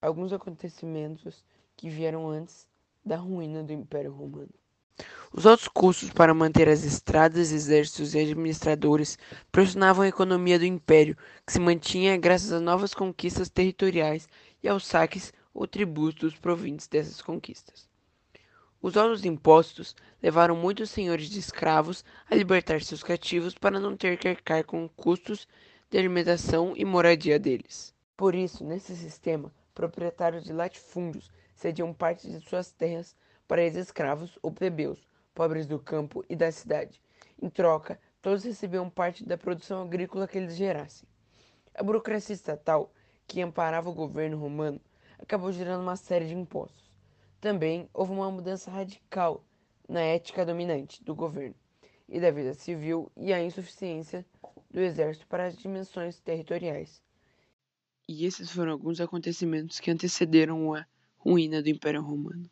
alguns acontecimentos que vieram antes da ruína do Império Romano. Os altos custos para manter as estradas, exércitos e administradores pressionavam a economia do império, que se mantinha graças a novas conquistas territoriais e aos saques ou tributos provenientes dessas conquistas. Os altos impostos levaram muitos senhores de escravos a libertar seus cativos para não ter que arcar com custos de alimentação e moradia deles. Por isso, nesse sistema, proprietários de latifúndios cediam parte de suas terras para ex-escravos ou plebeus, pobres do campo e da cidade. Em troca, todos recebiam parte da produção agrícola que eles gerassem. A burocracia estatal, que amparava o governo romano, acabou gerando uma série de impostos. Também houve uma mudança radical na ética dominante do governo e da vida civil e a insuficiência do exército para as dimensões territoriais. E esses foram alguns acontecimentos que antecederam a ruína do Império Romano.